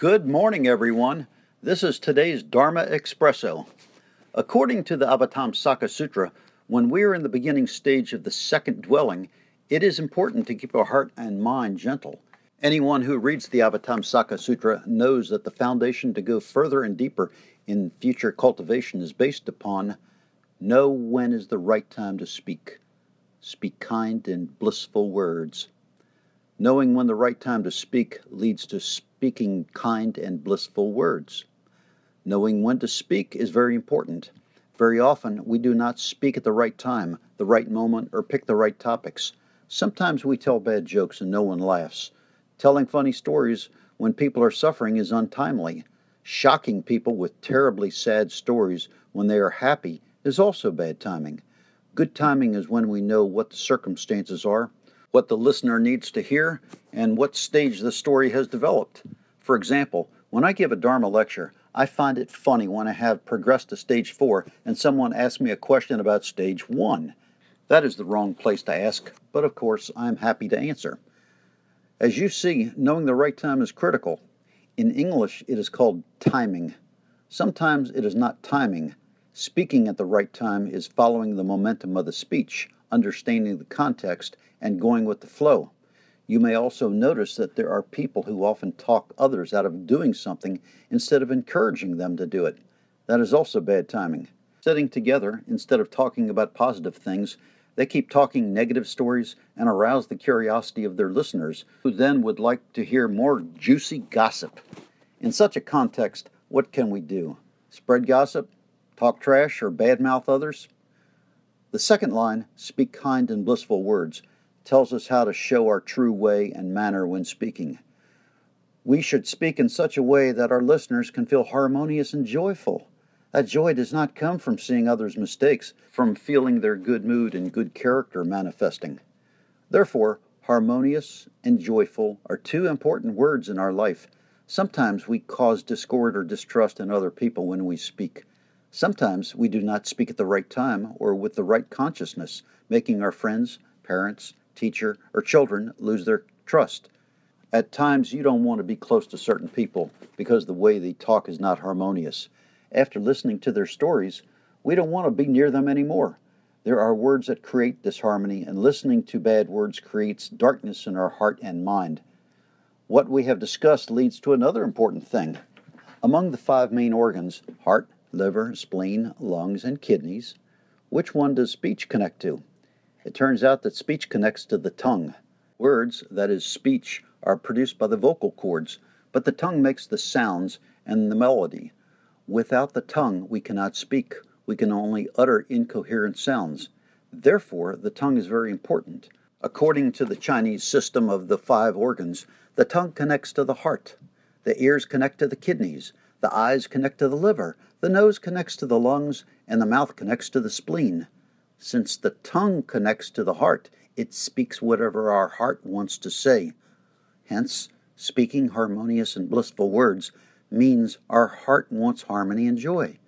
Good morning, everyone. This is today's Dharma Espresso. According to the Avatamsaka Sutra, when we are in the beginning stage of the second dwelling, it is important to keep our heart and mind gentle. Anyone who reads the Avatamsaka Sutra knows that the foundation to go further and deeper in future cultivation is based upon know when is the right time to speak. Speak kind and blissful words. Knowing when the right time to speak leads to speaking kind and blissful words. Knowing when to speak is very important. Very often, we do not speak at the right time, the right moment, or pick the right topics. Sometimes we tell bad jokes and no one laughs. Telling funny stories when people are suffering is untimely. Shocking people with terribly sad stories when they are happy is also bad timing. Good timing is when we know what the circumstances are what the listener needs to hear, and what stage the story has developed. For example, when I give a Dharma lecture, I find it funny when I have progressed to stage four and someone asks me a question about stage one. That is the wrong place to ask, but of course I am happy to answer. As you see, knowing the right time is critical. In English, it is called timing. Sometimes it is not timing. Speaking at the right time is following the momentum of the speech understanding the context, and going with the flow. You may also notice that there are people who often talk others out of doing something instead of encouraging them to do it. That is also bad timing. Sitting together, instead of talking about positive things, they keep talking negative stories and arouse the curiosity of their listeners, who then would like to hear more juicy gossip. In such a context, what can we do? Spread gossip? Talk trash or badmouth others? The second line, speak kind and blissful words, tells us how to show our true way and manner when speaking. We should speak in such a way that our listeners can feel harmonious and joyful. That joy does not come from seeing others' mistakes, from feeling their good mood and good character manifesting. Therefore, harmonious and joyful are two important words in our life. Sometimes we cause discord or distrust in other people when we speak. Sometimes we do not speak at the right time or with the right consciousness, making our friends, parents, teacher, or children lose their trust. At times, you don't want to be close to certain people because the way they talk is not harmonious. After listening to their stories, we don't want to be near them anymore. There are words that create disharmony, and listening to bad words creates darkness in our heart and mind. What we have discussed leads to another important thing. Among the five main organs heart, liver, spleen, lungs, and kidneys. Which one does speech connect to? It turns out that speech connects to the tongue. Words, that is, speech, are produced by the vocal cords, but the tongue makes the sounds and the melody. Without the tongue, we cannot speak. We can only utter incoherent sounds. Therefore, the tongue is very important. According to the Chinese system of the five organs, the tongue connects to the heart, the ears connect to the kidneys, the eyes connect to the liver, the nose connects to the lungs, and the mouth connects to the spleen. Since the tongue connects to the heart, it speaks whatever our heart wants to say. Hence, speaking harmonious and blissful words means our heart wants harmony and joy.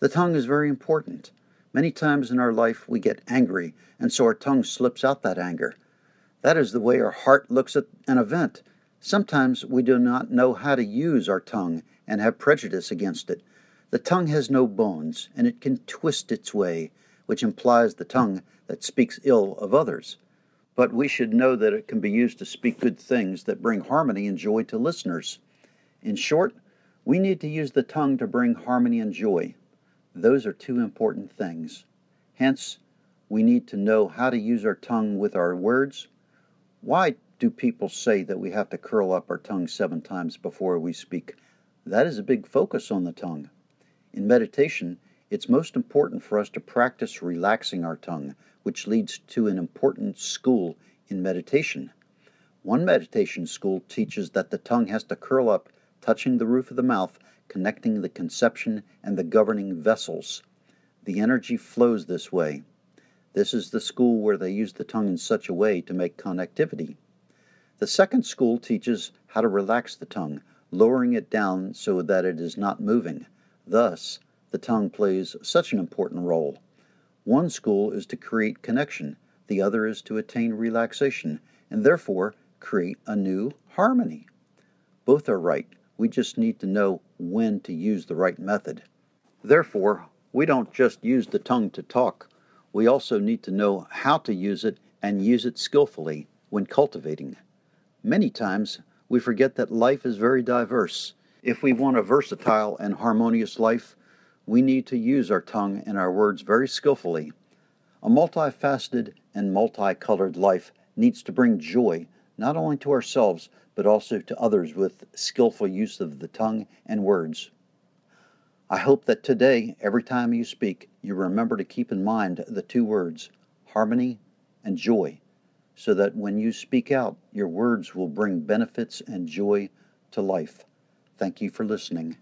The tongue is very important. Many times in our life we get angry, and so our tongue slips out that anger. That is the way our heart looks at an event. Sometimes we do not know how to use our tongue and have prejudice against it. The tongue has no bones, and it can twist its way, which implies the tongue that speaks ill of others. But we should know that it can be used to speak good things that bring harmony and joy to listeners. In short, we need to use the tongue to bring harmony and joy. Those are two important things. Hence, we need to know how to use our tongue with our words. Why do people say that we have to curl up our tongue seven times before we speak? That is a big focus on the tongue. In meditation, it's most important for us to practice relaxing our tongue, which leads to an important school in meditation. One meditation school teaches that the tongue has to curl up, touching the roof of the mouth, connecting the conception and the governing vessels. The energy flows this way. This is the school where they use the tongue in such a way to make connectivity. The second school teaches how to relax the tongue, lowering it down so that it is not moving. Thus, the tongue plays such an important role. One school is to create connection, the other is to attain relaxation, and therefore create a new harmony. Both are right. We just need to know when to use the right method. Therefore, we don't just use the tongue to talk, we also need to know how to use it and use it skillfully when cultivating. Many times, we forget that life is very diverse. If we want a versatile and harmonious life, we need to use our tongue and our words very skillfully. A multifaceted and multicolored life needs to bring joy not only to ourselves but also to others with skillful use of the tongue and words. I hope that today, every time you speak, you remember to keep in mind the two words, harmony and joy, so that when you speak out, your words will bring benefits and joy to life. Thank you for listening.